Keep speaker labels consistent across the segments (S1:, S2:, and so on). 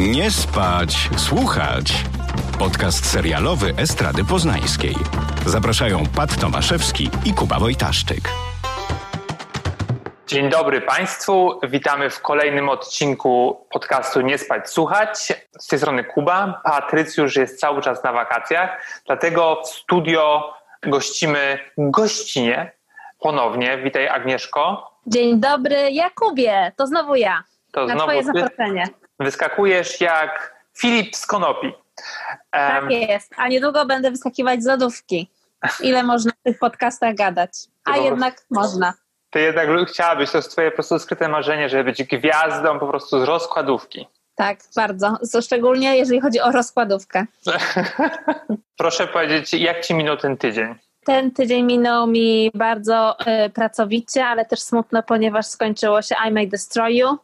S1: Nie spać, słuchać. Podcast serialowy Estrady Poznańskiej. Zapraszają Pat Tomaszewski i Kuba Wojtaszczyk.
S2: Dzień dobry Państwu. Witamy w kolejnym odcinku podcastu Nie spać, słuchać. Z tej strony Kuba. Patrycjusz jest cały czas na wakacjach, dlatego w studio gościmy gościnie ponownie. Witaj Agnieszko.
S3: Dzień dobry Jakubie, to znowu ja.
S2: To
S3: na
S2: znowu
S3: twoje
S2: ty
S3: zaproszenie.
S2: Wyskakujesz jak Filip z Konopi.
S3: Tak jest. A niedługo będę wyskakiwać z lodówki. Ile można w tych podcastach gadać? A
S2: po
S3: jednak można.
S2: Ty jednak chciałabyś, to jest twoje po prostu skryte marzenie, żeby być gwiazdą po prostu z rozkładówki.
S3: Tak, bardzo. Co Szczególnie jeżeli chodzi o rozkładówkę.
S2: Proszę powiedzieć, jak ci minął ten tydzień?
S3: Ten tydzień minął mi bardzo e, pracowicie, ale też smutno, ponieważ skończyło się I May Destroy You.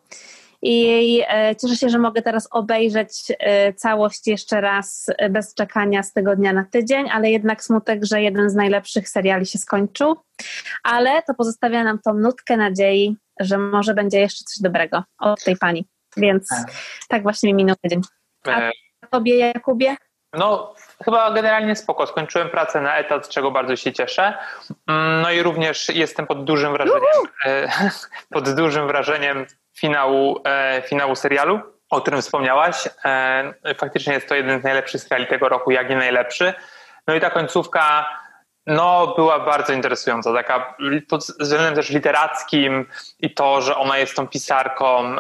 S3: I e, cieszę się, że mogę teraz obejrzeć e, całość jeszcze raz e, bez czekania z tygodnia na tydzień, ale jednak smutek, że jeden z najlepszych seriali się skończył. Ale to pozostawia nam tą nutkę nadziei, że może będzie jeszcze coś dobrego od tej pani. Więc tak właśnie mi minął tydzień. A tobie, Jakubie?
S2: No, chyba generalnie spoko. Skończyłem pracę na etat, z czego bardzo się cieszę. Mm, No i również jestem pod dużym wrażeniem, pod dużym wrażeniem finału, e, finału serialu, o którym wspomniałaś. E, Faktycznie jest to jeden z najlepszych seriali tego roku, jak nie najlepszy. No i ta końcówka no, była bardzo interesująca, taka pod względem też literackim i to, że ona jest tą pisarką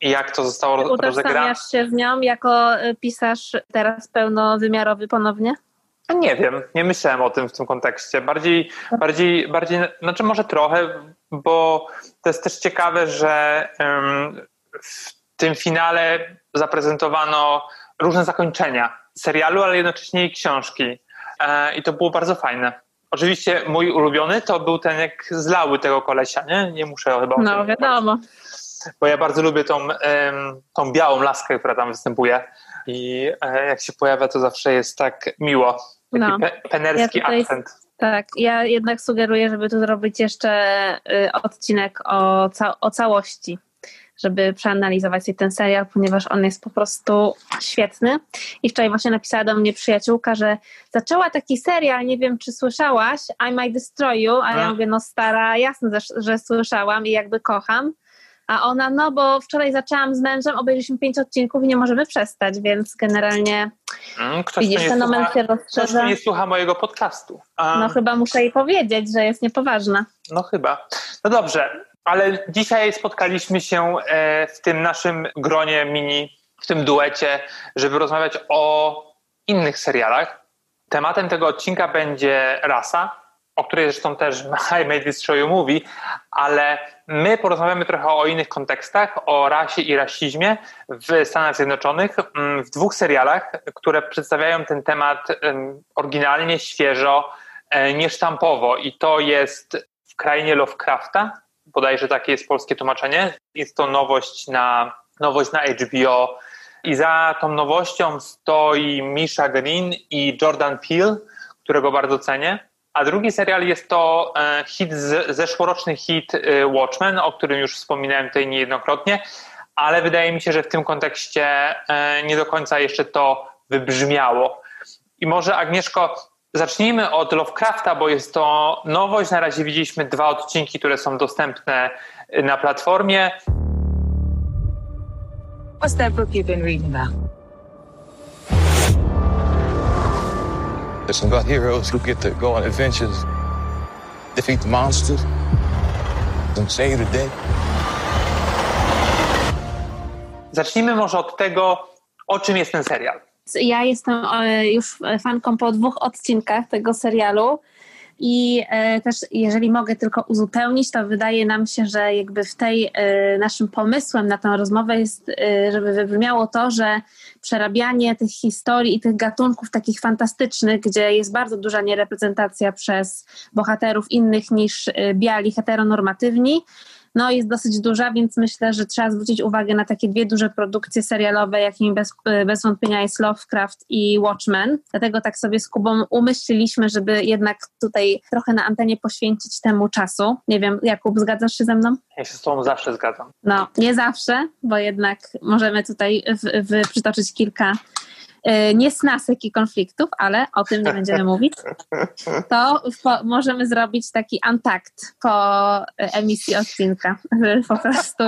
S2: i jak to zostało rozegrane.
S3: Utożsamiasz się z nią jako y, pisarz teraz pełnowymiarowy ponownie?
S2: Nie wiem, nie myślałem o tym w tym kontekście. Bardziej, bardziej, bardziej, znaczy może trochę, bo to jest też ciekawe, że w tym finale zaprezentowano różne zakończenia serialu, ale jednocześnie i książki. E, I to było bardzo fajne. Oczywiście mój ulubiony to był ten, jak zlały tego kolesia, nie? Nie muszę chyba
S3: No wiadomo.
S2: bo ja bardzo lubię tą, tą białą laskę, która tam występuje i e, jak się pojawia, to zawsze jest tak miło.
S3: No.
S2: pe- penerski
S3: Ja tutaj-
S2: akcent.
S3: Tak, ja jednak sugeruję, żeby tu zrobić jeszcze y, odcinek o, ca- o całości, żeby przeanalizować ten serial, ponieważ on jest po prostu świetny. I wczoraj właśnie napisała do mnie przyjaciółka, że zaczęła taki serial, nie wiem czy słyszałaś, I Might Destroy You, a ja mówię, no stara, jasne, że, że słyszałam i jakby kocham. A ona, no bo wczoraj zaczęłam z mężem, obejrzeliśmy pięć odcinków i nie możemy przestać, więc generalnie
S2: Ktoś,
S3: widzisz, fenomen
S2: słucha,
S3: się
S2: ktoś
S3: rozszerza.
S2: nie słucha mojego podcastu.
S3: No chyba muszę jej powiedzieć, że jest niepoważna.
S2: no chyba. No dobrze, ale dzisiaj spotkaliśmy się e, w tym naszym gronie mini, w tym duecie, żeby rozmawiać o innych serialach. Tematem tego odcinka będzie rasa, o której zresztą też I Made This Show You mówi, ale my porozmawiamy trochę o innych kontekstach, o rasie i rasizmie w Stanach Zjednoczonych mm, w dwóch serialach, które przedstawiają ten temat em, oryginalnie, świeżo, e, niesztampowo i to jest w krainie Lovecrafta, bodajże takie jest polskie tłumaczenie. Jest to nowość na, nowość na HBO i za tą nowością stoi Misha Green i Jordan Peele, którego bardzo cenię. A drugi serial jest to e, hit, zeszłoroczny hit e, Watchmen, o którym już wspominałem tutaj niejednokrotnie, ale wydaje mi się, że w tym kontekście e, nie do końca jeszcze to wybrzmiało. I może Agnieszko, zacznijmy od Lovecrafta, bo jest to nowość. Na razie widzieliśmy dwa odcinki, które są dostępne na platformie.
S4: What's that book you've been reading about?
S5: It's about heroes who get to go on adventures, defeat the monsters, and save the day.
S2: Zacznijmy może od tego, o czym jest ten serial.
S3: Ja jestem e, już fanką po dwóch odcinkach tego serialu i e, też jeżeli mogę tylko uzupełnić, to wydaje nam się, że jakby w tej e, naszym pomysłem na tę rozmowę jest, e, żeby wybrzmiało to, że przerabianie tych historii i tych gatunków takich fantastycznych, gdzie jest bardzo duża niereprezentacja przez bohaterów innych niż biali heteronormatywni, no jest dosyć duża, więc myślę, że trzeba zwrócić uwagę na takie dwie duże produkcje serialowe, jakimi bez, bez wątpienia jest Lovecraft i Watchmen. Dlatego tak sobie z Kubą umyśliliśmy, żeby jednak tutaj trochę na antenie poświęcić temu czasu. Nie wiem, Jakub, zgadzasz się ze mną?
S2: Ja się z tobą zawsze zgadzam.
S3: No, nie zawsze, bo jednak możemy tutaj w, w, przytoczyć kilka E, nie snasek i konfliktów, ale o tym nie będziemy mówić, to po, możemy zrobić taki antakt po emisji odcinka, po prostu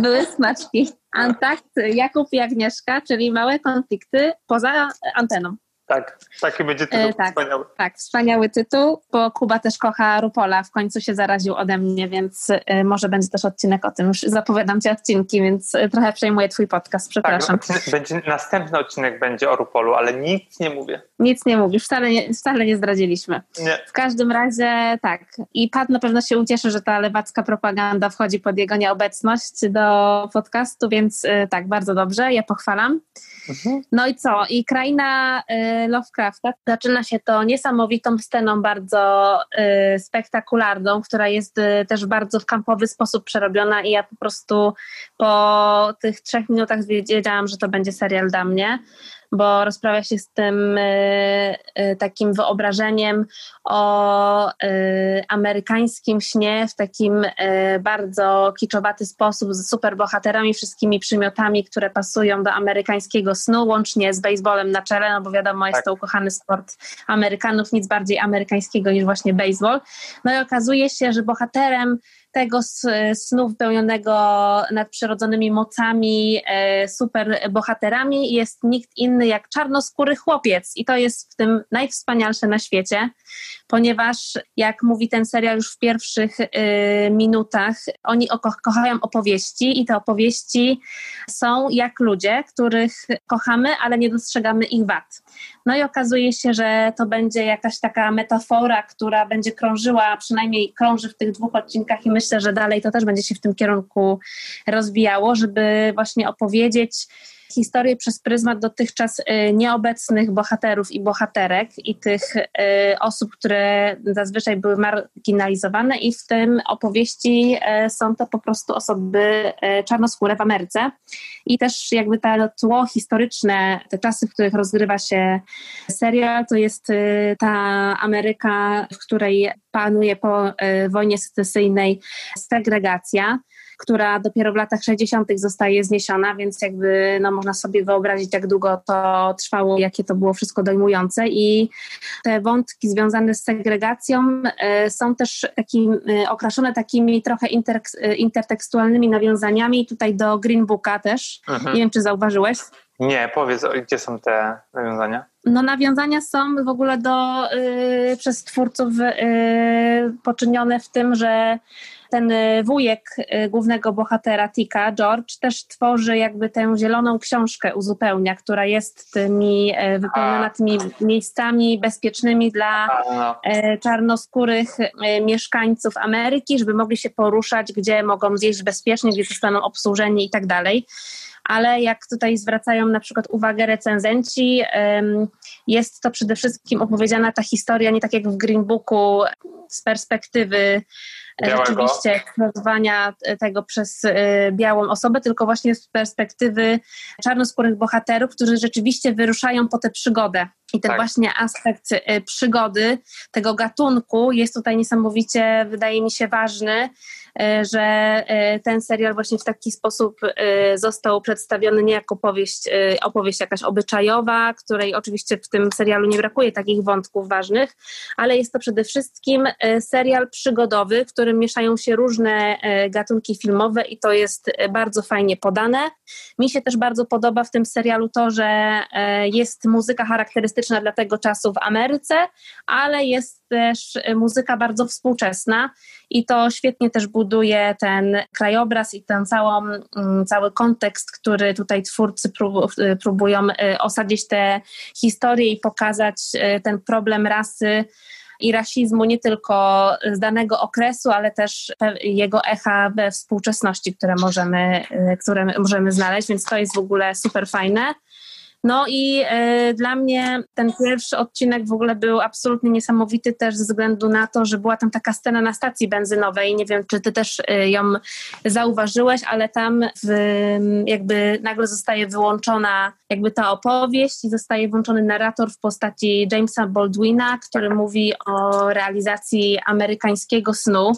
S3: były smaczki. Antakt Jakub i Agnieszka, czyli małe konflikty poza anteną.
S2: Tak, taki będzie tytuł
S3: e, tak,
S2: wspaniały.
S3: Tak, wspaniały tytuł, bo Kuba też kocha Rupola, w końcu się zaraził ode mnie, więc e, może będzie też odcinek o tym. Już zapowiadam ci odcinki, więc e, trochę przejmuję twój podcast, przepraszam.
S2: Tak, no, będzie, następny odcinek będzie o Rupolu, ale nic nie mówię.
S3: Nic nie mówisz, wcale nie, wcale nie zdradziliśmy.
S2: Nie.
S3: W każdym razie tak. I Pat na pewno się ucieszy, że ta lewacka propaganda wchodzi pod jego nieobecność do podcastu, więc y, tak, bardzo dobrze, ja pochwalam. Mhm. No i co? I kraina y, Lovecrafta zaczyna się to niesamowitą sceną bardzo y, spektakularną, która jest też w bardzo w kampowy sposób przerobiona i ja po prostu po tych trzech minutach wiedziałam, że to będzie serial dla mnie bo rozprawia się z tym y, y, takim wyobrażeniem o y, amerykańskim śnie w takim bardzo kiczowaty sposób z superbohaterami, wszystkimi przymiotami, które pasują do amerykańskiego snu, łącznie z baseballem na czele, no bo wiadomo, jest tak. to ukochany sport Amerykanów, nic bardziej amerykańskiego niż właśnie baseball. No i okazuje się, że bohaterem tego snu wypełnionego nadprzyrodzonymi mocami, e, super bohaterami jest nikt inny jak czarnoskóry chłopiec i to jest w tym najwspanialsze na świecie, ponieważ jak mówi ten serial już w pierwszych y, minutach, oni kochają opowieści i te opowieści są jak ludzie, których kochamy, ale nie dostrzegamy ich wad. No i okazuje się, że to będzie jakaś taka metafora, która będzie krążyła, przynajmniej krąży w tych dwóch odcinkach i myślę, że dalej to też będzie się w tym kierunku rozwijało, żeby właśnie opowiedzieć historię przez pryzmat dotychczas y, nieobecnych bohaterów i bohaterek i tych y, osób, które zazwyczaj były marginalizowane i w tym opowieści y, są to po prostu osoby czarnoskóre w Ameryce. I też jakby to tło historyczne, te czasy, w których rozgrywa się serial, to jest ta Ameryka, w której panuje po wojnie secesyjnej segregacja która dopiero w latach 60. zostaje zniesiona, więc jakby no, można sobie wyobrazić, jak długo to trwało, jakie to było wszystko dojmujące. I te wątki związane z segregacją y, są też taki, y, okraszone takimi trochę inter, y, intertekstualnymi nawiązaniami tutaj do Green Booka też. Mhm. Nie wiem, czy zauważyłeś.
S2: Nie, powiedz, gdzie są te nawiązania?
S3: No nawiązania są w ogóle do, y, przez twórców y, poczynione w tym, że ten y, wujek y, głównego bohatera Tika, George, też tworzy jakby tę zieloną książkę, uzupełnia, która jest tymi y, wypełniona tymi miejscami bezpiecznymi dla no. czarnoskórych mieszkańców Ameryki, żeby mogli się poruszać, gdzie mogą zjeść bezpiecznie, gdzie zostaną obsłużeni i tak dalej ale jak tutaj zwracają na przykład uwagę recenzenci, jest to przede wszystkim opowiedziana ta historia nie tak jak w Green Booku z perspektywy Białego. rzeczywiście eksploatowania tego przez y, białą osobę, tylko właśnie z perspektywy czarnoskórych bohaterów, którzy rzeczywiście wyruszają po tę przygodę. I ten tak. właśnie aspekt przygody tego gatunku jest tutaj niesamowicie, wydaje mi się, ważny, że ten serial właśnie w taki sposób został przedstawiony nie jako opowieść, opowieść jakaś obyczajowa, której oczywiście w tym serialu nie brakuje takich wątków ważnych, ale jest to przede wszystkim serial przygodowy, w którym mieszają się różne gatunki filmowe i to jest bardzo fajnie podane. Mi się też bardzo podoba w tym serialu to, że jest muzyka charakterystyczna dla tego czasu w Ameryce, ale jest też muzyka bardzo współczesna i to świetnie też buduje ten krajobraz i ten całą, mm, cały kontekst, który tutaj twórcy próbują y, osadzić tę historię i pokazać y, ten problem rasy i rasizmu nie tylko z danego okresu, ale też jego echa we współczesności, które możemy, y, które możemy znaleźć, więc to jest w ogóle super fajne. No i y, dla mnie ten pierwszy odcinek w ogóle był absolutnie niesamowity też ze względu na to, że była tam taka scena na stacji benzynowej. Nie wiem, czy ty też y, ją zauważyłeś, ale tam w, jakby nagle zostaje wyłączona jakby ta opowieść i zostaje włączony narrator w postaci Jamesa Baldwina, który mówi o realizacji amerykańskiego snu.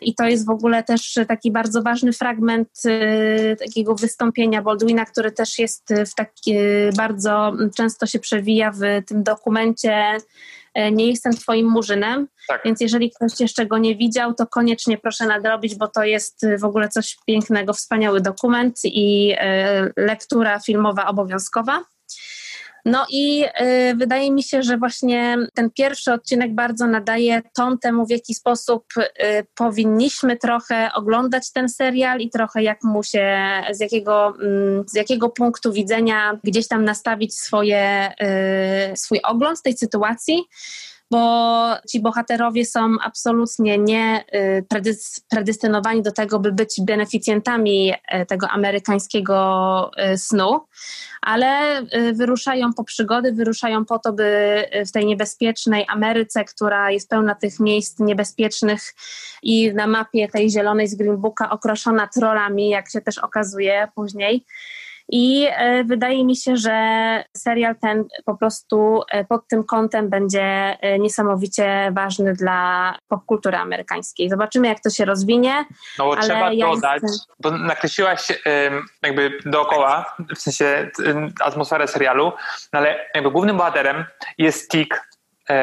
S3: I to jest w ogóle też taki bardzo ważny fragment y, takiego wystąpienia Baldwina, który też jest w taki bardzo często się przewija w tym dokumencie y, Nie jestem twoim murzynem. Tak. Więc jeżeli ktoś jeszcze go nie widział, to koniecznie proszę nadrobić, bo to jest w ogóle coś pięknego, wspaniały dokument i y, lektura filmowa obowiązkowa. No i y, wydaje mi się, że właśnie ten pierwszy odcinek bardzo nadaje ton temu, w jaki sposób y, powinniśmy trochę oglądać ten serial i trochę jak mu się, z jakiego, y, z jakiego punktu widzenia gdzieś tam nastawić swoje, y, swój ogląd tej sytuacji bo ci bohaterowie są absolutnie nie y, predystynowani do tego, by być beneficjentami y, tego amerykańskiego y, snu, ale wyruszają po przygody, wyruszają po to, by w tej niebezpiecznej Ameryce, która jest pełna tych miejsc niebezpiecznych i na mapie tej zielonej z Green Booka okroszona trollami, jak się też okazuje później, i e, wydaje mi się, że serial ten po prostu e, pod tym kątem będzie e, niesamowicie ważny dla popkultury amerykańskiej. Zobaczymy, jak to się rozwinie.
S2: No bo trzeba ja dodać, jestem... bo nakreśliłaś jakby dookoła, w sensie atmosferę serialu, no ale jakby głównym bohaterem jest Tick,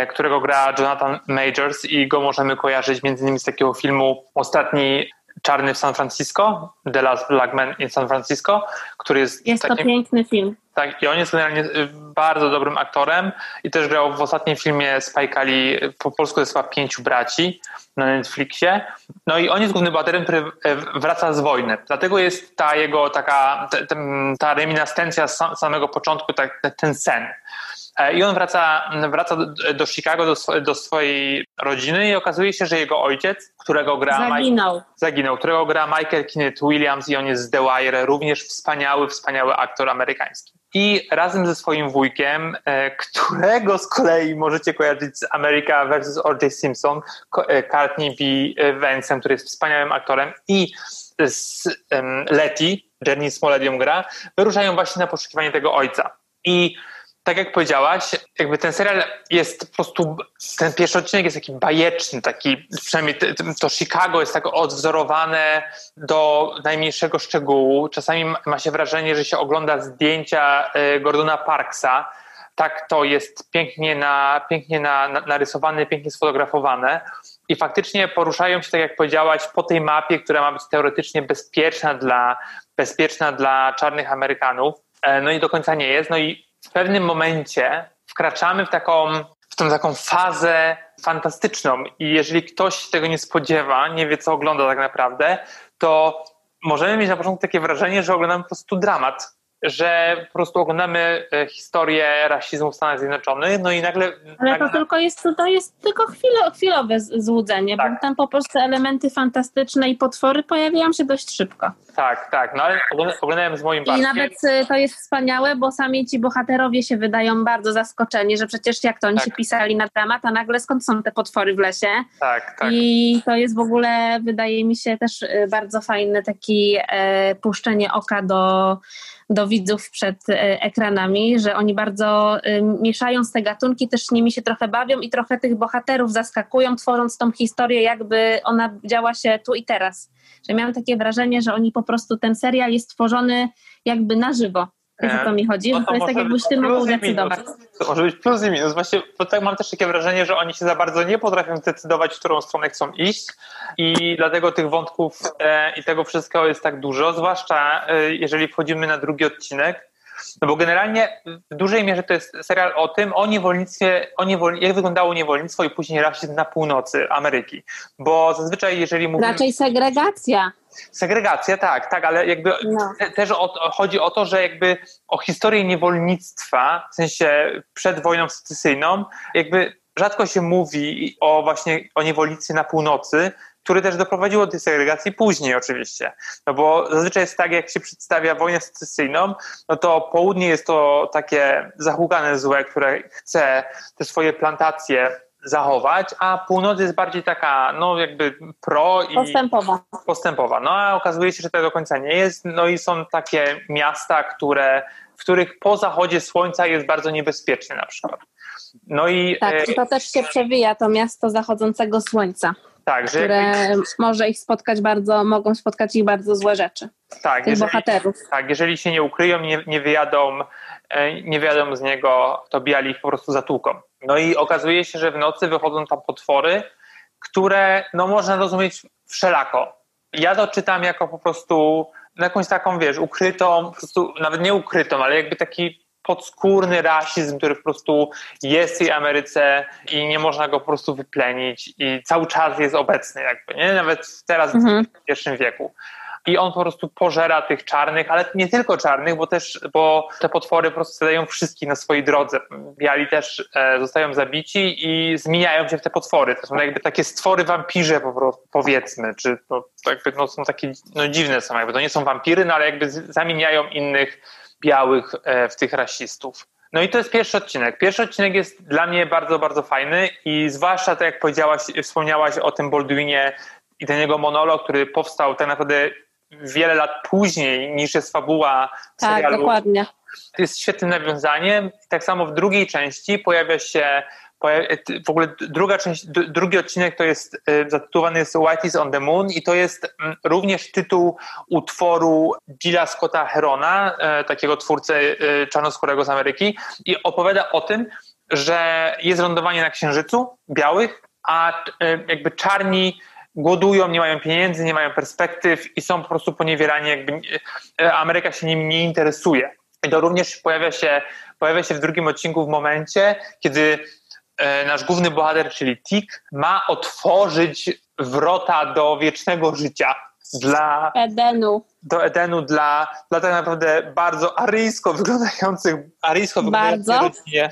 S2: którego gra Jonathan Majors i go możemy kojarzyć między innymi z takiego filmu Ostatni Czarny w San Francisco, The Last Black Man in San Francisco, który jest...
S3: Jest takim, to piękny film.
S2: Tak, i on jest generalnie y, bardzo dobrym aktorem i też grał w ostatnim filmie Spike Lee, po polsku jest chyba Pięciu Braci na Netflixie. No i on jest głównym bohaterem, który y, wraca z wojny. Dlatego jest ta jego taka, ta, ta reminiscencja z samego początku, tak, ten sen. E, I on wraca, wraca do, Chicago, do, do, swojej rodziny i okazuje się, że jego ojciec, którego gra...
S3: Zaginął. Mike,
S2: zaginął, którego gra Michael Kinnett Williams i on jest z The Wire, również wspaniały, wspaniały aktor amerykański. I razem ze swoim wujkiem, e, którego z kolei możecie kojarzyć z America vs. O.J. Simpson, e, Courtney B. Vance'em, który jest wspaniałym aktorem i z Letty, Jenny Smollett ją gra, wyruszają właśnie na poszukiwanie tego ojca. I tak jak powiedziałaś, jakby ten serial jest po prostu, ten pierwszy odcinek jest taki bajeczny, taki, przynajmniej to Chicago jest tak odwzorowane do najmniejszego szczegółu. Czasami ma się wrażenie, że się ogląda zdjęcia e, Gordona Parksa. Tak to jest pięknie, na, pięknie na, na, narysowane, pięknie sfotografowane. I faktycznie poruszają się, tak jak powiedziałaś, po tej mapie, która ma być teoretycznie bezpieczna dla, bezpieczna dla czarnych Amerykanów. E, no i do końca nie jest. No i w pewnym momencie wkraczamy w taką, w tą taką fazę fantastyczną i jeżeli ktoś się tego nie spodziewa, nie wie co ogląda tak naprawdę, to możemy mieć na początku takie wrażenie, że oglądamy po prostu dramat że po prostu oglądamy e, historię rasizmu w Stanach Zjednoczonych, no i nagle...
S3: Ale
S2: nagle...
S3: to tylko jest, to jest tylko chwilowe złudzenie, tak. bo tam po prostu elementy fantastyczne i potwory pojawiają się dość szybko.
S2: Tak, tak, no ale oglądałem z moim
S3: I nawet e, to jest wspaniałe, bo sami ci bohaterowie się wydają bardzo zaskoczeni, że przecież jak to oni tak. się pisali na dramat, a nagle skąd są te potwory w lesie?
S2: Tak, tak.
S3: I to jest w ogóle, wydaje mi się, też e, bardzo fajne takie e, puszczenie oka do do widzów przed e, ekranami, że oni bardzo mieszają te gatunki, też nimi się trochę bawią i trochę tych bohaterów zaskakują, tworząc tą historię, jakby ona działa się tu i teraz. Że miałam takie wrażenie, że oni po prostu, ten serial jest tworzony jakby na żywo. Wiesz o to mi chodzi? No to, to jest tak jakbyś ty mógł decydować.
S2: To może być plus i minus. Właśnie bo tak mam też takie wrażenie, że oni się za bardzo nie potrafią zdecydować, w którą stronę chcą iść i dlatego tych wątków e, i tego wszystkiego jest tak dużo, zwłaszcza e, jeżeli wchodzimy na drugi odcinek, no bo generalnie w dużej mierze to jest serial o tym, o niewolnictwie, o niewol... jak wyglądało niewolnictwo i później rasizm na północy Ameryki. Bo zazwyczaj jeżeli mówimy...
S3: Raczej segregacja.
S2: Segregacja, tak, tak, ale jakby no. też o, chodzi o to, że jakby o historię niewolnictwa, w sensie przed wojną secesyjną, jakby rzadko się mówi o właśnie o niewolnictwie na północy, który też doprowadziło do tej segregacji później oczywiście. No bo zazwyczaj jest tak, jak się przedstawia wojnę secesyjną, no to południe jest to takie zahukane złe, które chce te swoje plantacje zachować, a północ jest bardziej taka, no jakby pro i
S3: Postępowa.
S2: postępowa. No a okazuje się, że to do końca nie jest. No i są takie miasta, które, w których po zachodzie słońca jest bardzo niebezpieczne na przykład. No i
S3: Tak,
S2: e,
S3: to też się przewija, to miasto zachodzącego słońca,
S2: tak,
S3: które może ich spotkać bardzo, mogą spotkać ich bardzo złe rzeczy,
S2: tak,
S3: tych
S2: jeżeli,
S3: bohaterów.
S2: tak, jeżeli się nie ukryją, nie, nie wyjadą, e, nie wyjadą z niego, to biali ich po prostu zatłuką. No i okazuje się, że w nocy wychodzą tam potwory, które no można rozumieć wszelako. Ja to czytam jako po prostu jakąś taką, wiesz, ukrytą, po prostu nawet nie ukrytą, ale jakby taki podskórny rasizm, który po prostu jest w tej Ameryce i nie można go po prostu wyplenić i cały czas jest obecny jakby, nie? Nawet teraz
S3: Mhm.
S2: w XXI wieku. I on po prostu pożera tych czarnych, ale nie tylko czarnych, bo też, bo te potwory po prostu zadają wszystkich na swojej drodze. Biali też e, zostają zabici i zmieniają się w te potwory. To są jakby takie stwory wampirze po prostu, powiedzmy, czy to, to jakby no, są takie no, dziwne są jakby. To nie są wampiry, no ale jakby zamieniają innych białych e, w tych rasistów. No i to jest pierwszy odcinek. Pierwszy odcinek jest dla mnie bardzo, bardzo fajny i zwłaszcza tak jak powiedziałaś, wspomniałaś o tym Baldwinie i ten jego monolog, który powstał tak naprawdę wiele lat później niż jest fabuła
S3: Tak,
S2: serialu.
S3: dokładnie.
S2: To jest świetnym nawiązaniem. Tak samo w drugiej części pojawia się w ogóle druga część, drugi odcinek to jest e, zatytułowany jest White is on the Moon i to jest mm, również tytuł utworu Gilla Scotta Herona, e, takiego twórcy e, czarnoskórego z Ameryki i opowiada o tym, że jest lądowanie na Księżycu białych, a e, jakby czarni głodują, nie mają pieniędzy, nie mają perspektyw i są po prostu poniewierani, jakby e, Ameryka się nimi nie interesuje. I to również pojawia się, pojawia się w drugim odcinku w momencie, kiedy e, nasz główny bohater, czyli Tik, ma otworzyć wrota do wiecznego życia dla,
S3: Edenu.
S2: do Edenu dla, dla tak naprawdę bardzo aryjsko wyglądających, aryjsko wyglądających
S3: Bardzo?
S2: rodzinie.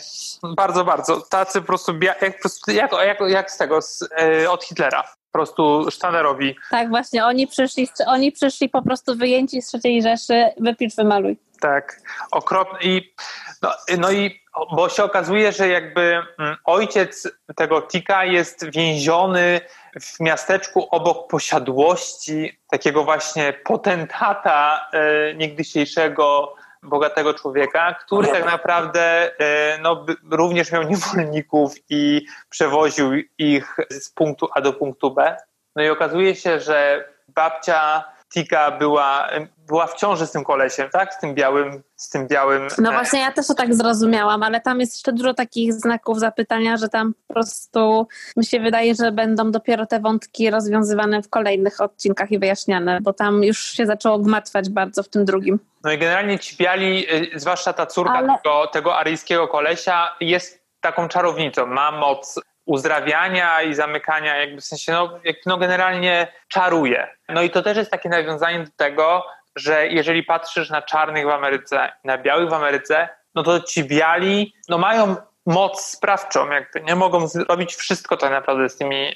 S2: Bardzo, bardzo. Tacy po prostu, jak, jak, jak, jak z tego, z, e, od Hitlera. Po prostu sztandarowi.
S3: Tak, właśnie, oni przyszli, oni przyszli po prostu wyjęci z trzeciej Rzeszy, wypisz, wymaluj.
S2: Tak, okropny. I, no, no i bo się okazuje, że jakby mm, ojciec tego Tika jest więziony w miasteczku obok posiadłości takiego właśnie potentata e, niegdysiejszego bogatego człowieka, który tak naprawdę e, no, również miał niewolników i przewoził ich z punktu A do punktu B. No i okazuje się, że babcia Tika była, była w ciąży z tym kolesiem, tak? Z tym białym, z tym białym.
S3: No
S2: e,
S3: właśnie, ja też to tak zrozumiałam, ale tam jest jeszcze dużo takich znaków zapytania, że tam po prostu mi się wydaje, że będą dopiero te wątki rozwiązywane w kolejnych odcinkach i wyjaśniane, bo tam już się zaczęło gmatwać bardzo w tym drugim.
S2: No i generalnie ci biali, y, zwłaszcza ta córka
S3: Ale-
S2: tego, tego aryjskiego kolesia, jest taką czarownicą. Ma moc uzdrawiania i zamykania, jakby w sensie, no, jak, no generalnie czaruje. No i to też jest takie nawiązanie do tego, że jeżeli patrzysz na czarnych w Ameryce, na białych w Ameryce, no to ci biali, no mają moc sprawczą, jakby nie mogą zrobić wszystko tak naprawdę z tymi,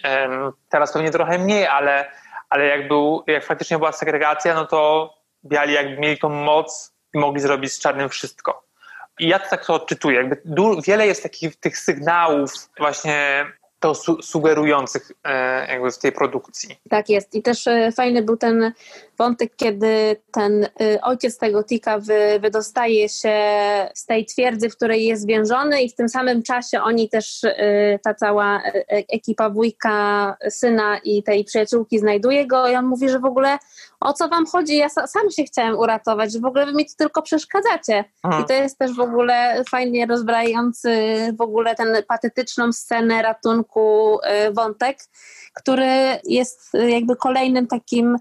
S2: teraz pewnie trochę mniej, ale, ale jak, był, jak faktycznie była segregacja, no to biali jakby mieli tą moc i mogli zrobić z czarnym wszystko. I ja to tak to odczytuję. Jakby wiele jest takich tych sygnałów właśnie to su- sugerujących e, jakby w tej produkcji.
S3: Tak jest. I też e, fajny był ten wątek, kiedy ten e, ojciec tego Tika wy, wydostaje się z tej twierdzy, w której jest więziony i w tym samym czasie oni też, e, ta cała e, ekipa wujka, syna i tej przyjaciółki znajduje go i on mówi, że w ogóle o co wam chodzi? Ja sa, sam się chciałem uratować, że w ogóle wy mi tu tylko przeszkadzacie.
S2: Mhm.
S3: I to jest też w ogóle fajnie rozbrajający w ogóle ten patetyczną scenę ratunku y, wątek, który jest y, jakby kolejnym takim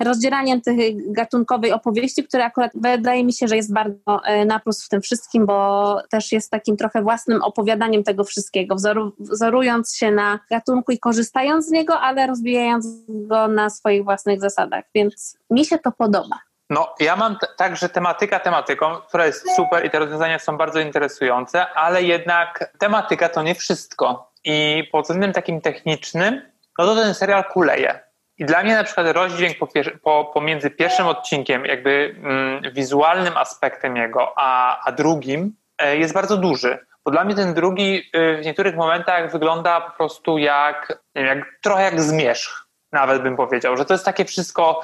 S3: rozdzieraniem tej gatunkowej opowieści, które akurat wydaje mi się, że jest bardzo y, na plus w tym wszystkim, bo też jest takim trochę własnym opowiadaniem tego wszystkiego, wzoru, wzorując się na gatunku i korzystając z niego, ale rozwijając go na swoich własnych zasadach, więc mi się to podoba.
S2: No, ja mam t- tak, że tematyka tematyką, która jest super i te rozwiązania są bardzo interesujące, ale jednak tematyka to nie wszystko. I pod względem takim technicznym, no to ten serial kuleje. I dla mnie na przykład rozdźwięk po, po, pomiędzy pierwszym odcinkiem, jakby mm, wizualnym aspektem jego, a, a drugim e, jest bardzo duży. Bo dla mnie ten drugi y, w niektórych momentach wygląda po prostu jak, wiem, jak trochę jak zmierzch nawet bym powiedział, że to jest takie wszystko,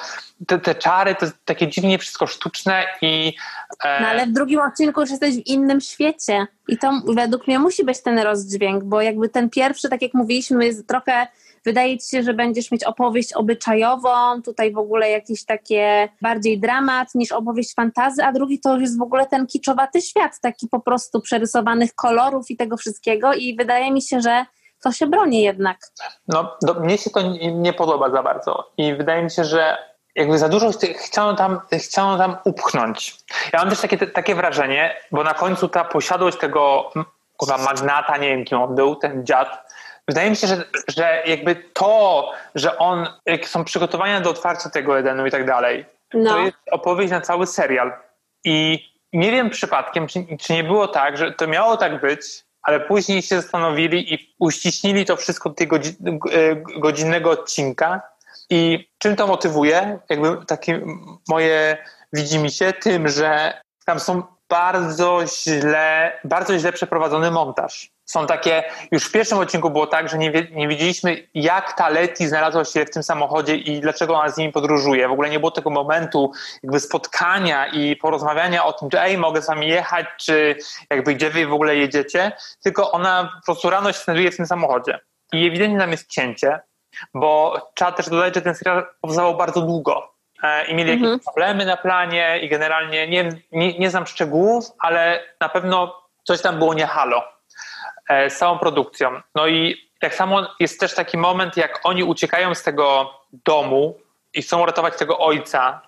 S2: te, te czary, to jest takie dziwnie wszystko sztuczne i...
S3: E... No ale w drugim odcinku już jesteś w innym świecie i to według mnie musi być ten rozdźwięk, bo jakby ten pierwszy, tak jak mówiliśmy, jest trochę wydaje ci się, że będziesz mieć opowieść obyczajową, tutaj w ogóle jakiś takie bardziej dramat niż opowieść fantazy, a drugi to jest w ogóle ten kiczowaty świat, taki po prostu przerysowanych kolorów i tego wszystkiego i wydaje mi się, że to się broni jednak.
S2: No, do, mnie się to nie, nie podoba za bardzo i wydaje mi się, że jakby za dużo chciano tam, chciano tam upchnąć. Ja mam też takie, takie wrażenie, bo na końcu ta posiadłość tego magnata, nie wiem kim on był, ten dziad, wydaje mi się, że, że jakby to, że on, jak są przygotowania do otwarcia tego Edenu i tak dalej, no. to jest opowieść na cały serial. I nie wiem przypadkiem, czy, czy nie było tak, że to miało tak być, ale później się zastanowili i uściśnili to wszystko do tego godzinnego odcinka. I czym to motywuje? Jakby takie moje widzimy się tym, że tam są bardzo źle, bardzo źle przeprowadzony montaż. Są takie, już w pierwszym odcinku było tak, że nie, nie wiedzieliśmy, jak ta Leti znalazła się w tym samochodzie i dlaczego ona z nimi podróżuje. W ogóle nie było tego momentu jakby spotkania i porozmawiania o tym, czy ej, mogę z wami jechać, czy jakby gdzie wy w ogóle jedziecie, tylko ona po prostu rano się znajduje w tym samochodzie. I ewidentnie tam jest cięcie, bo trzeba też dodać, że ten serial powstawał bardzo długo e, i mieli mhm. jakieś problemy na planie i generalnie nie, nie, nie znam szczegółów, ale na pewno coś tam było nie halo z całą produkcją. No i tak samo jest też taki moment, jak oni uciekają z tego domu i chcą ratować tego ojca,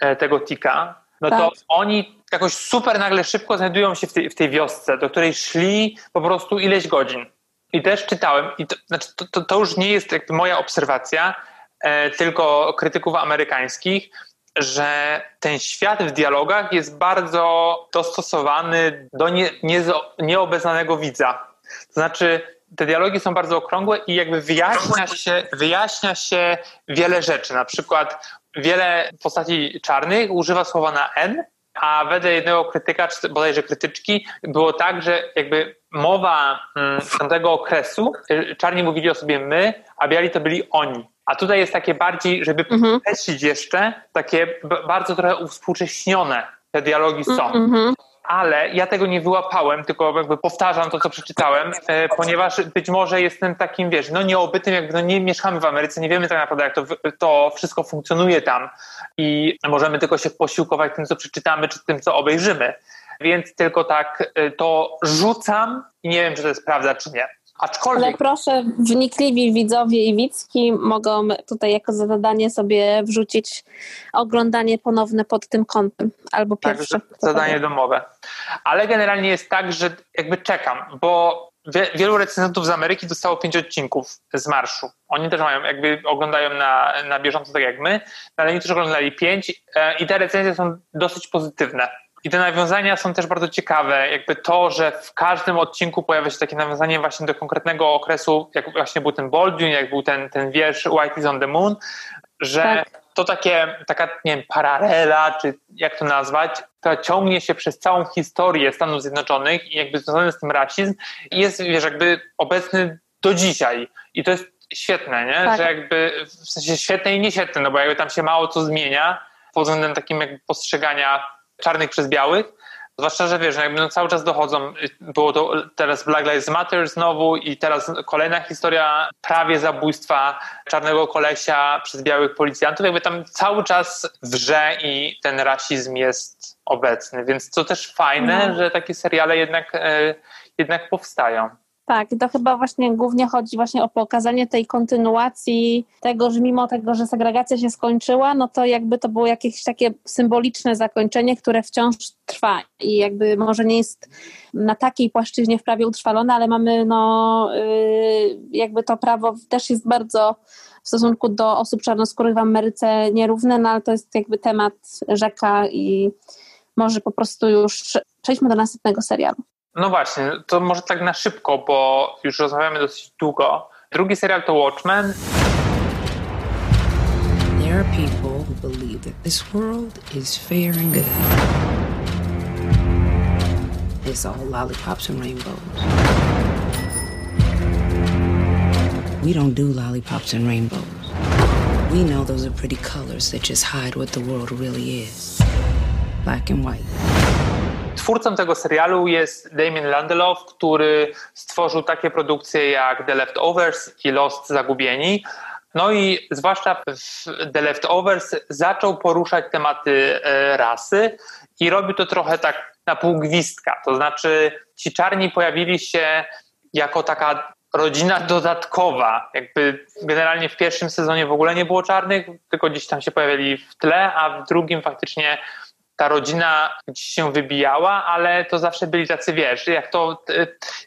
S2: e, tego Tika, no tak. to oni jakoś super nagle szybko znajdują się w tej, w tej wiosce, do której szli po prostu ileś godzin. I też czytałem, i to, znaczy to, to, to już nie jest jakby moja obserwacja, e, tylko krytyków amerykańskich, że ten świat w dialogach jest bardzo dostosowany do nie, nie, nieobeznanego widza. To znaczy, te dialogi są bardzo okrągłe i jakby wyjaśnia się, wyjaśnia się wiele rzeczy. Na przykład wiele postaci czarnych używa słowa na N, a wedle jednego krytyka, czy bodajże krytyczki, było tak, że jakby mowa mm, tamtego okresu, y, czarni mówili o sobie my, a biali to byli oni. A tutaj jest takie bardziej, żeby mhm. jeszcze, takie bardzo trochę uwspółcześnione te dialogi są. Mhm ale ja tego nie wyłapałem, tylko jakby powtarzam to, co przeczytałem, e, ponieważ być może jestem takim, wiesz, no nieobytym, jakby no nie mieszkamy w Ameryce, nie wiemy tak naprawdę, jak to, to wszystko funkcjonuje tam i możemy tylko się posiłkować tym, co przeczytamy, czy tym, co obejrzymy. Więc tylko tak e, to rzucam i nie wiem, czy to jest prawda, czy nie.
S3: Aczkolwiek... Ale proszę, wnikliwi widzowie i widzki mogą tutaj jako zadanie sobie wrzucić oglądanie ponowne pod tym kątem, albo tak, pierwsze.
S2: Tak, zadanie domowe. Ale generalnie jest tak, że jakby czekam, bo wielu recenzentów z Ameryki dostało pięć odcinków z marszu. Oni też mają, jakby oglądają na, na bieżąco tak jak my, ale oni też oglądali pięć e, i te recenzje są dosyć pozytywne. I te nawiązania są też bardzo ciekawe. Jakby to, że w każdym odcinku pojawia się takie nawiązanie właśnie do konkretnego okresu, jak właśnie był ten Baldwin, jak był ten, ten wiersz White is on the Moon, że tak. to takie, taka, nie wiem, paralela, czy jak to nazwać, która ciągnie się przez całą historię Stanów Zjednoczonych i jakby związany z tym rasizm jest, wiesz, jakby obecny do dzisiaj. I to jest świetne, nie? Tak. Że jakby, w sensie świetne i nieświetne, no bo jakby tam się mało co zmienia pod względem takim jakby postrzegania czarnych przez białych. Zwłaszcza, że wiesz, jakby no cały czas dochodzą, było to teraz Black Lives Matter znowu i teraz kolejna historia prawie zabójstwa czarnego kolesia przez białych policjantów. Jakby tam cały czas wrze i ten rasizm jest obecny, więc to też fajne, no. że takie seriale jednak, e, jednak powstają.
S3: Tak, to chyba właśnie głównie chodzi właśnie o pokazanie tej kontynuacji tego, że mimo tego, że segregacja się skończyła, no to jakby to było jakieś takie symboliczne zakończenie, które wciąż trwa i jakby może nie jest na takiej płaszczyźnie w prawie utrwalone, ale mamy no yy, jakby to prawo też jest bardzo w stosunku do osób czarnoskórych w Ameryce nierówne, no ale to jest jakby temat rzeka i może po prostu już przejdźmy do następnego serialu.
S2: No właśnie, to może tak na szybko, bo już rozmawiamy dosyć długo. Drugi serial to Watchmen.
S6: believe that this world is fair and good. It's all lollipops and rainbows. We don't do lollipops and rainbows. We know those are pretty colors that just hide what the world really is black and white.
S2: Twórcą tego serialu jest Damien Landelow, który stworzył takie produkcje jak The Leftovers i Lost Zagubieni. No i zwłaszcza w The Leftovers zaczął poruszać tematy e, rasy i robił to trochę tak na pół gwizdka. To znaczy ci czarni pojawili się jako taka rodzina dodatkowa. Jakby generalnie w pierwszym sezonie w ogóle nie było czarnych, tylko gdzieś tam się pojawiali w tle, a w drugim faktycznie ta rodzina gdzieś się wybijała, ale to zawsze byli tacy, wiesz, jak to,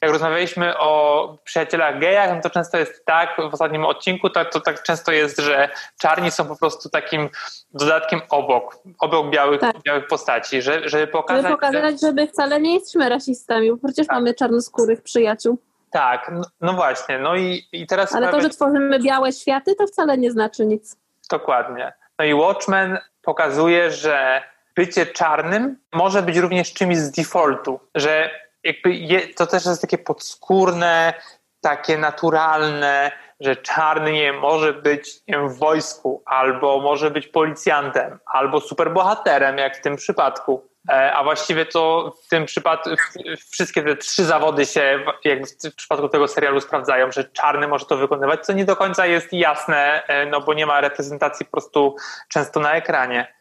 S2: jak rozmawialiśmy o przyjacielach gejach, no to często jest tak, w ostatnim odcinku, to, to tak często jest, że czarni są po prostu takim dodatkiem obok, obok białych, tak. białych postaci, że, żeby pokazać...
S3: Żeby pokazać, że... żeby wcale nie jesteśmy rasistami, bo przecież tak. mamy czarnoskórych przyjaciół.
S2: Tak, no, no właśnie, no i, i teraz...
S3: Ale to, że tworzymy białe światy, to wcale nie znaczy nic.
S2: Dokładnie. No i Watchmen pokazuje, że bycie czarnym może być również czymś z defaultu, że jakby je, to też jest takie podskórne, takie naturalne, że czarny nie może być nie wiem, w wojsku, albo może być policjantem, albo superbohaterem, jak w tym przypadku. E, a właściwie to w tym przypadku wszystkie te trzy zawody się, jak w przypadku tego serialu, sprawdzają, że czarny może to wykonywać, co nie do końca jest jasne, e, no bo nie ma reprezentacji po prostu często na ekranie.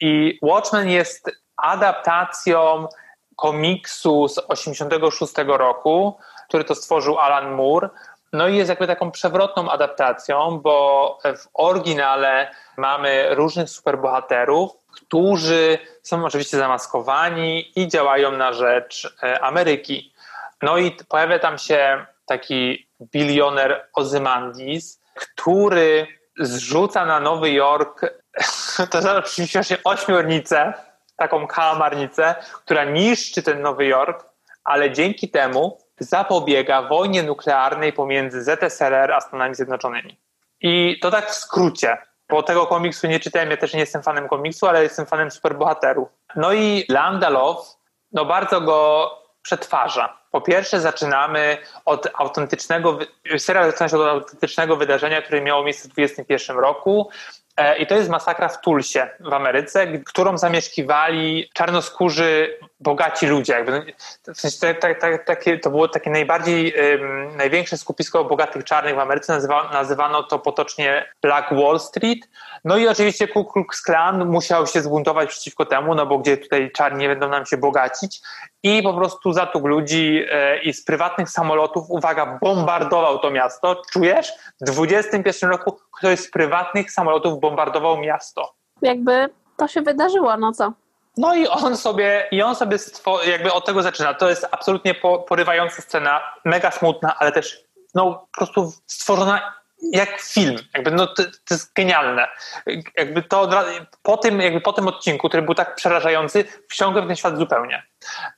S2: I Watchmen jest adaptacją komiksu z 86 roku, który to stworzył Alan Moore. No i jest jakby taką przewrotną adaptacją, bo w oryginale mamy różnych superbohaterów, którzy są oczywiście zamaskowani i działają na rzecz e, Ameryki. No i pojawia tam się taki bilioner Ozymandis, który zrzuca na Nowy Jork to zaraz się ośmiornicę, taką kałamarnicę, która niszczy ten Nowy Jork, ale dzięki temu zapobiega wojnie nuklearnej pomiędzy ZSRR a Stanami Zjednoczonymi. I to tak w skrócie, bo tego komiksu nie czytałem, ja też nie jestem fanem komiksu, ale jestem fanem superbohaterów. No i Landalow, no bardzo go przetwarza. Po pierwsze zaczynamy od autentycznego, serial zaczyna się od autentycznego wydarzenia, które miało miejsce w 2021 roku. E, I to jest masakra w Tulsie w Ameryce, którą zamieszkiwali czarnoskórzy, bogaci ludzie. Jakby, w sensie tak, tak, takie, to było takie najbardziej, um, największe skupisko bogatych czarnych w Ameryce. Nazywa, nazywano to potocznie Black Wall Street. No i oczywiście Ku Klux Klan musiał się zbuntować przeciwko temu, no bo gdzie tutaj czarni będą nam się bogacić. I po prostu zatłukł ludzi e, i z prywatnych samolotów, uwaga, bombardował to miasto. Czujesz? W XXI roku ktoś z prywatnych samolotów bombardował miasto.
S3: Jakby to się wydarzyło, no co?
S2: No i on sobie, i on sobie jakby od tego zaczyna. To jest absolutnie porywająca scena, mega smutna, ale też no, po prostu stworzona jak film. Jakby, no, to, to jest genialne. Jakby to po tym, jakby po tym odcinku, który był tak przerażający, wsiągłem w ten świat zupełnie.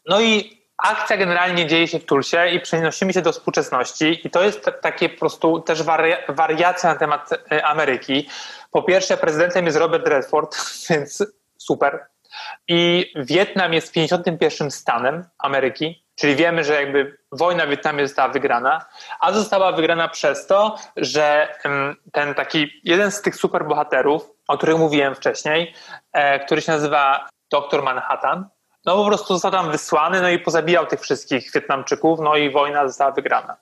S2: No i akcja generalnie dzieje się w Tulsie i przenosimy się do współczesności i to jest takie po prostu też wari wariacja na temat e, Ameryki. Po pierwsze prezydentem jest Robert Redford, więc super. I Wietnam jest 51 stanem Ameryki, czyli wiemy, że jakby wojna w Wietnamie została wygrana, a została wygrana przez to, że ten taki jeden z tych superbohaterów, o których mówiłem wcześniej, e, który się nazywa Doktor Manhattan, no po prostu został tam wysłany, no i pozabijał tych wszystkich Wietnamczyków, no i wojna została wygrana.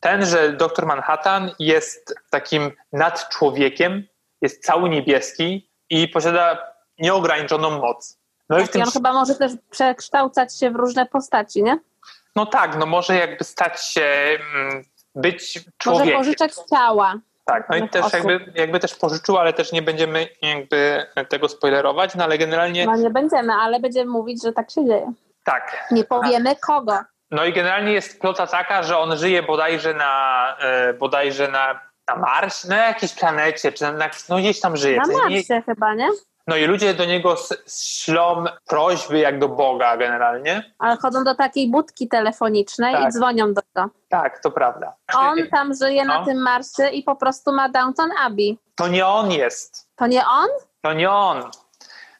S2: Tenże doktor Manhattan jest takim nadczłowiekiem, jest cały niebieski i posiada nieograniczoną moc.
S3: No tak, i w tym... on chyba może też przekształcać się w różne postaci, nie?
S2: No tak, no może jakby stać się, mm, być człowiekiem.
S3: Może pożyczać ciała.
S2: Tak, no i też jakby, jakby też pożyczył, ale też nie będziemy jakby tego spoilerować, no ale generalnie...
S3: No nie będziemy, ale będziemy mówić, że tak się dzieje.
S2: Tak.
S3: Nie powiemy kogo.
S2: No i generalnie jest plota taka, że on żyje bodajże na, e, bodajże na, na Marsie, na jakiejś planecie, czy na, no gdzieś tam żyje.
S3: Na Marsie nie... chyba, nie?
S2: No i ludzie do niego ślą prośby jak do Boga generalnie.
S3: Ale chodzą do takiej budki telefonicznej tak. i dzwonią do to.
S2: Tak, to prawda.
S3: On tam żyje no. na tym Marsie i po prostu ma Downton Abbey.
S2: To nie on jest.
S3: To nie on?
S2: To nie on.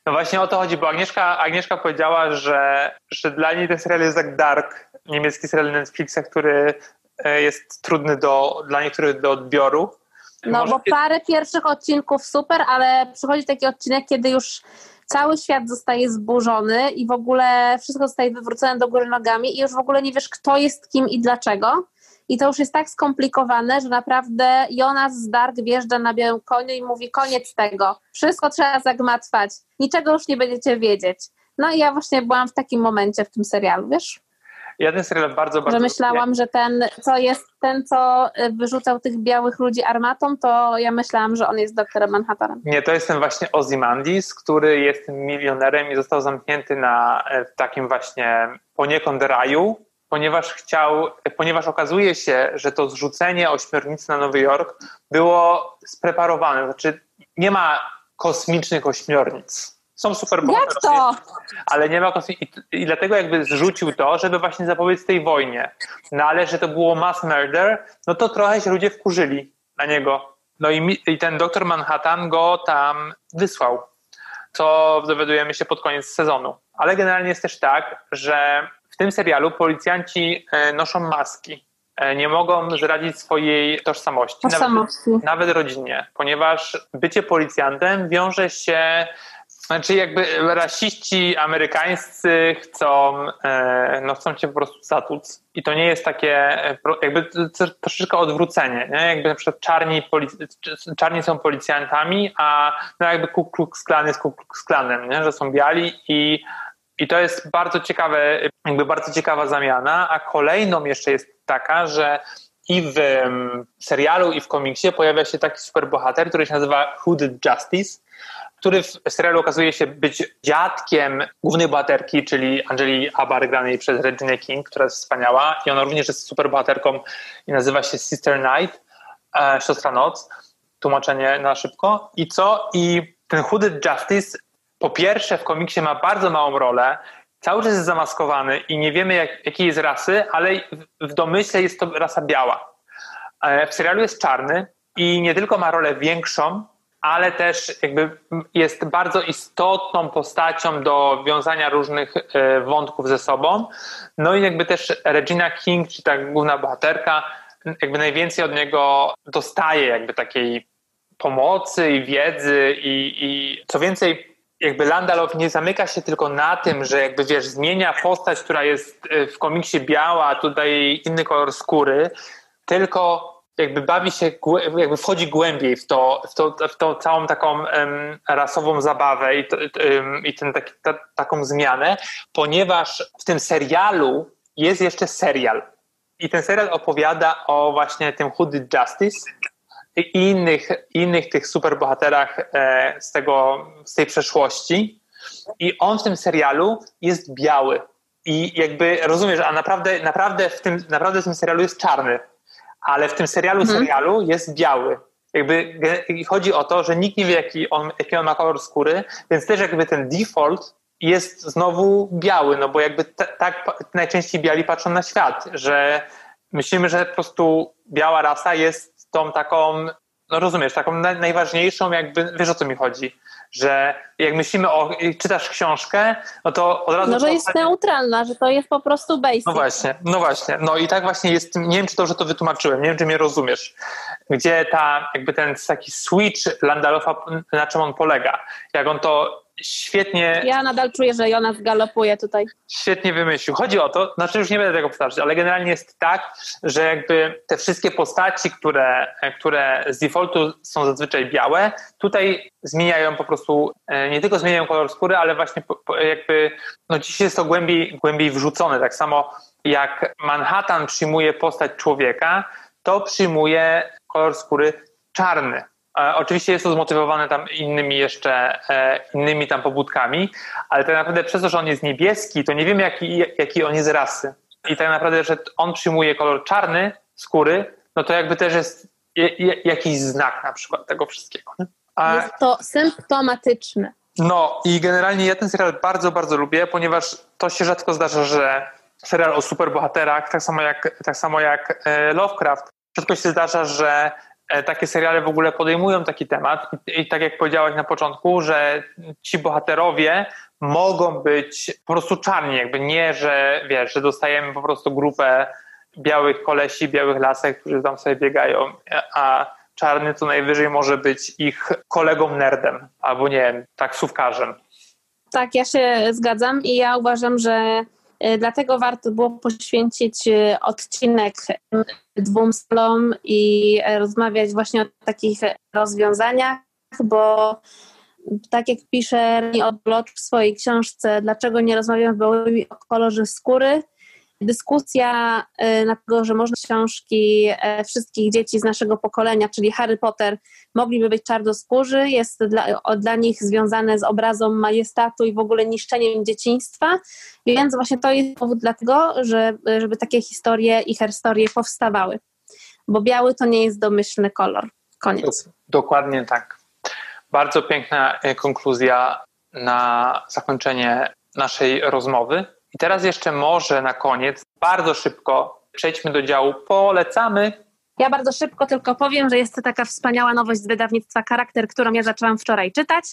S2: No właśnie o to chodzi, bo Agnieszka, Agnieszka powiedziała, że, że dla niej ten serial jest jak Dark, niemiecki serial Netflixa, który e, jest trudny do, dla niektórych do odbioru.
S3: No
S2: Może-
S3: bo parę pierwszych odcinków super, ale przychodzi taki odcinek, kiedy już cały świat zostaje zburzony i w ogóle wszystko zostaje wywrócone do góry nogami i już w ogóle nie wiesz, kto jest kim i dlaczego. I to już jest tak skomplikowane, że naprawdę Jonas z Dark wjeżdża na białym koniu i mówi koniec tego. Wszystko trzeba zagmatwać. Niczego już nie będziecie wiedzieć. No i ja właśnie byłam w takim momencie w tym serialu, wiesz?
S2: Ja ten serial bardzo, bardzo
S3: Że myślałam, że ten, co jest, ten, co y, wyrzucał tych białych ludzi armatą, to ja myślałam, że on jest doktorem Manhattanem.
S2: Nie, to jest ten właśnie Ozymandias, który jest milionerem i został zamknięty na e, w takim właśnie poniekąd raju, ponieważ chciał, ponieważ okazuje się, że to zrzucenie ośmiornicy na Nowy Jork było spreparowane. Znaczy, nie ma kosmicznych ośmiornic. Są super
S3: Jak to?
S2: ale nie ma kosmicznych. I, dlatego jakby zrzucił to, żeby właśnie zapobiec tej wojnie. No ale że to było mass murder, no to trochę się ludzie wkurzyli na niego. No i, mi, i ten doktor Manhattan go tam wysłał, co dowiadujemy się pod koniec sezonu. Ale generalnie jest też tak, że w tym serialu policjanci e, noszą maski. E, Nie mogą zdradzić swojej tożsamości. Nawet,
S3: Tożsamości.
S2: nawet rodzinnie, ponieważ bycie policjantem wiąże się znaczy jakby rasiści amerykańscy chcą, e, no chcą cię po prostu zatłuc. I to nie jest takie e, jakby troszeczkę odwrócenie, nie? Jakby na przykład czarni, czarni są policjantami, a no jakby Ku Klux Klan jest Ku Klux Klanem, nie? Że są biali i i to jest bardzo ciekawe, jakby bardzo ciekawa zamiana, a kolejną jeszcze jest taka, że i w serialu, i w komiksie pojawia się taki superbohater, który się nazywa Hooded Justice, który w serialu okazuje się być dziadkiem głównej bohaterki, czyli Angeli Abar, granej przez Regina King, która jest wspaniała i ona również jest superbohaterką i nazywa się Sister Night, e, Siostra Noc, tłumaczenie na szybko. I co? I ten Hooded Justice po pierwsze w komiksie ma bardzo małą rolę, cały czas jest zamaskowany i nie wiemy jak, jakiej jest rasy, ale w- w domyśle jest to rasa biała. E, W serialu jest czarny i nie tylko ma rolę większą, ale też jakby jest bardzo istotną postacią do wiązania różnych e, wątków ze sobą. No i jakby też Regina King, czy ta główna bohaterka, jakby najwięcej od niego dostaje jakby takiej pomocy i wiedzy i, i co więcej, jakby Landalow nie zamyka się tylko na tym, że jakby wiesz, zmienia postać, która jest e, w komiksie biała, tutaj inny kolor skóry, tylko jakby bawi się, jakby wchodzi głębiej w to, w to, w to całą taką em, rasową zabawę i, to, em, i ten, taki, ta, taką zmianę, ponieważ w tym serialu jest jeszcze serial. I ten serial opowiada o właśnie tym Hooded Justice i innych, innych tych superbohaterach e, z, tego, z tej przeszłości. I on w tym serialu jest biały. I jakby rozumiesz, a naprawdę, naprawdę, w tym, naprawdę w tym serialu jest czarny. Ale w tym serialu serialu jest biały. Jakby chodzi o to, że nikt nie wie, jaki on, jaki on ma kolor skóry, więc też jakby ten default jest znowu biały, no bo jakby ta, tak najczęściej biali patrzą na świat, że myślimy, że po prostu biała rasa jest tą taką, no rozumiesz, taką naj, najważniejszą jakby, wiesz o co mi chodzi, że jak myślimy o, czytasz książkę, no to od razu...
S3: No, że jest neutralna, że to jest po prostu basic.
S2: no właśnie, no właśnie. No i tak właśnie jest, nie wiem czy dobrze to wytłumaczyłem, nie wiem czy mnie rozumiesz, gdzie ta, jakby ten taki switch Landalofa, na czym on polega, jak on to świetnie,
S3: Ja nadal czuję, że Jonas galopuje tutaj.
S2: świetnie wymyślił. Chodzi o to, znaczy już nie będę tego powtarzać, ale generalnie jest tak, że jakby te wszystkie postaci, które, które z defaultu są zazwyczaj białe, tutaj zmieniają po prostu, e, nie tylko zmieniają kolor skóry, ale właśnie jakby, no dziś jest to głębiej, głębiej wrzucone. Tak samo jak Manhattan przyjmuje postać człowieka, to przyjmuje kolor skóry czarny. Oczywiście jest to zmotywowane tam innymi jeszcze, e, innymi tam pobudkami, ale tak naprawdę przez to, że on jest niebieski, to nie wiemy jaki, jaki on jest rasy. I tak naprawdę, że on przyjmuje kolor czarny skóry, no to jakby też jest je- je- jakiś znak na przykład tego wszystkiego. A,
S3: Jest to symptomatyczne.
S2: no i generalnie ja ten serial bardzo, bardzo lubię, ponieważ to się rzadko zdarza, że serial o superbohaterach, tak samo jak, tak samo jak e, Lovecraft, rzadko się zdarza, że takie seriale w ogóle podejmują taki temat i, i tak jak powiedziałaś na początku, że ci bohaterowie mogą być po prostu czarni, jakby nie, że wiesz, że dostajemy po prostu grupę białych kolesi, białych lasek, którzy tam sobie biegają, a czarny to najwyżej może być ich kolegą nerdem, albo nie wiem, taksówkarzem.
S3: Tak, ja się zgadzam i ja uważam, że dlatego warto było poświęcić y, odcinek dwóm stolom i rozmawiać właśnie o takich rozwiązaniach, bo tak jak pisze Odblocz w swojej książce Dlaczego nie rozmawiam o kolorze skóry, dyskusja y, na tego, że można książki e, wszystkich dzieci z naszego pokolenia, czyli Harry Potter, mogliby być czarnoskórzy, jest dla, dla nich związane z obrazem majestatu i w ogóle niszczeniem dzieciństwa, więc właśnie to jest powód dlatego, że, żeby takie historie i herstorie powstawały, bo biały to nie jest domyślny kolor. Koniec.
S2: Dokładnie tak. Bardzo piękna e, konkluzja na zakończenie naszej rozmowy. I teraz jeszcze może na koniec, bardzo szybko przejdźmy do działu. Polecamy.
S3: Ja bardzo szybko tylko powiem, że jest to taka wspaniała nowość z wydawnictwa Charakter, którą ja zaczęłam wczoraj czytać.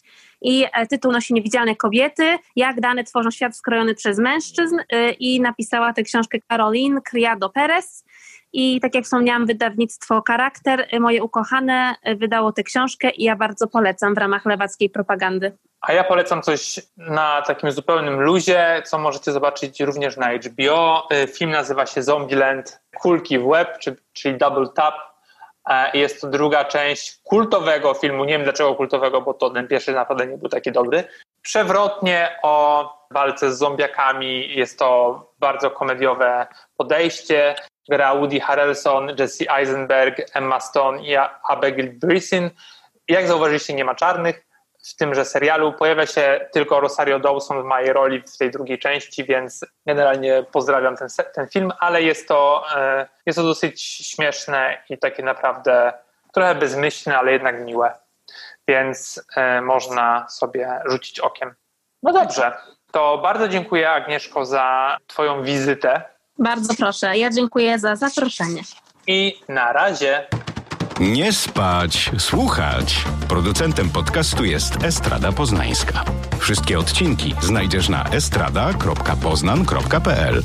S3: I e, tytuł nosi Niewidzialne kobiety, jak dane tworzą świat skrojony przez mężczyzn? E, i napisała tę książkę Caroline Criado Perez i tak jak wspomniałam, wydawnictwo Charakter, e, moje ukochane, wydało tę książkę i ja bardzo polecam w ramach lewackiej propagandy.
S2: A ja polecam coś na takim zupełnym luzie, co możecie zobaczyć również na HBO. Y, film nazywa się Zombieland Kulki w Web, czyli Double Tap. E, jest to druga część kultowego filmu. Nie wiem dlaczego kultowego, bo to ten pierwszy naprawdę nie był taki dobry. Przewrotnie o walce z zombiakami. Jest to bardzo komediowe podejście. Gra Woody Harrelson, Jesse Eisenberg, Emma Stone i Abigail Breslin. Jak zauważyliście, nie ma czarnych w tymże serialu. Pojawia się tylko Rosario Dawson w mojej roli w tej drugiej części, więc generalnie pozdrawiam ten, ten film, ale jest to, e, jest to dosyć śmieszne i takie naprawdę trochę bezmyślne, ale jednak miłe. Więc e, można sobie rzucić okiem. No dobrze, to bardzo dziękuję Agnieszko za Twoją wizytę.
S3: Bardzo proszę, ja dziękuję za zaproszenie.
S2: I na razie.
S1: Nie spać, słuchać. Producentem podcastu jest Estrada Poznańska. Wszystkie odcinki znajdziesz na estrada.poznan.pl.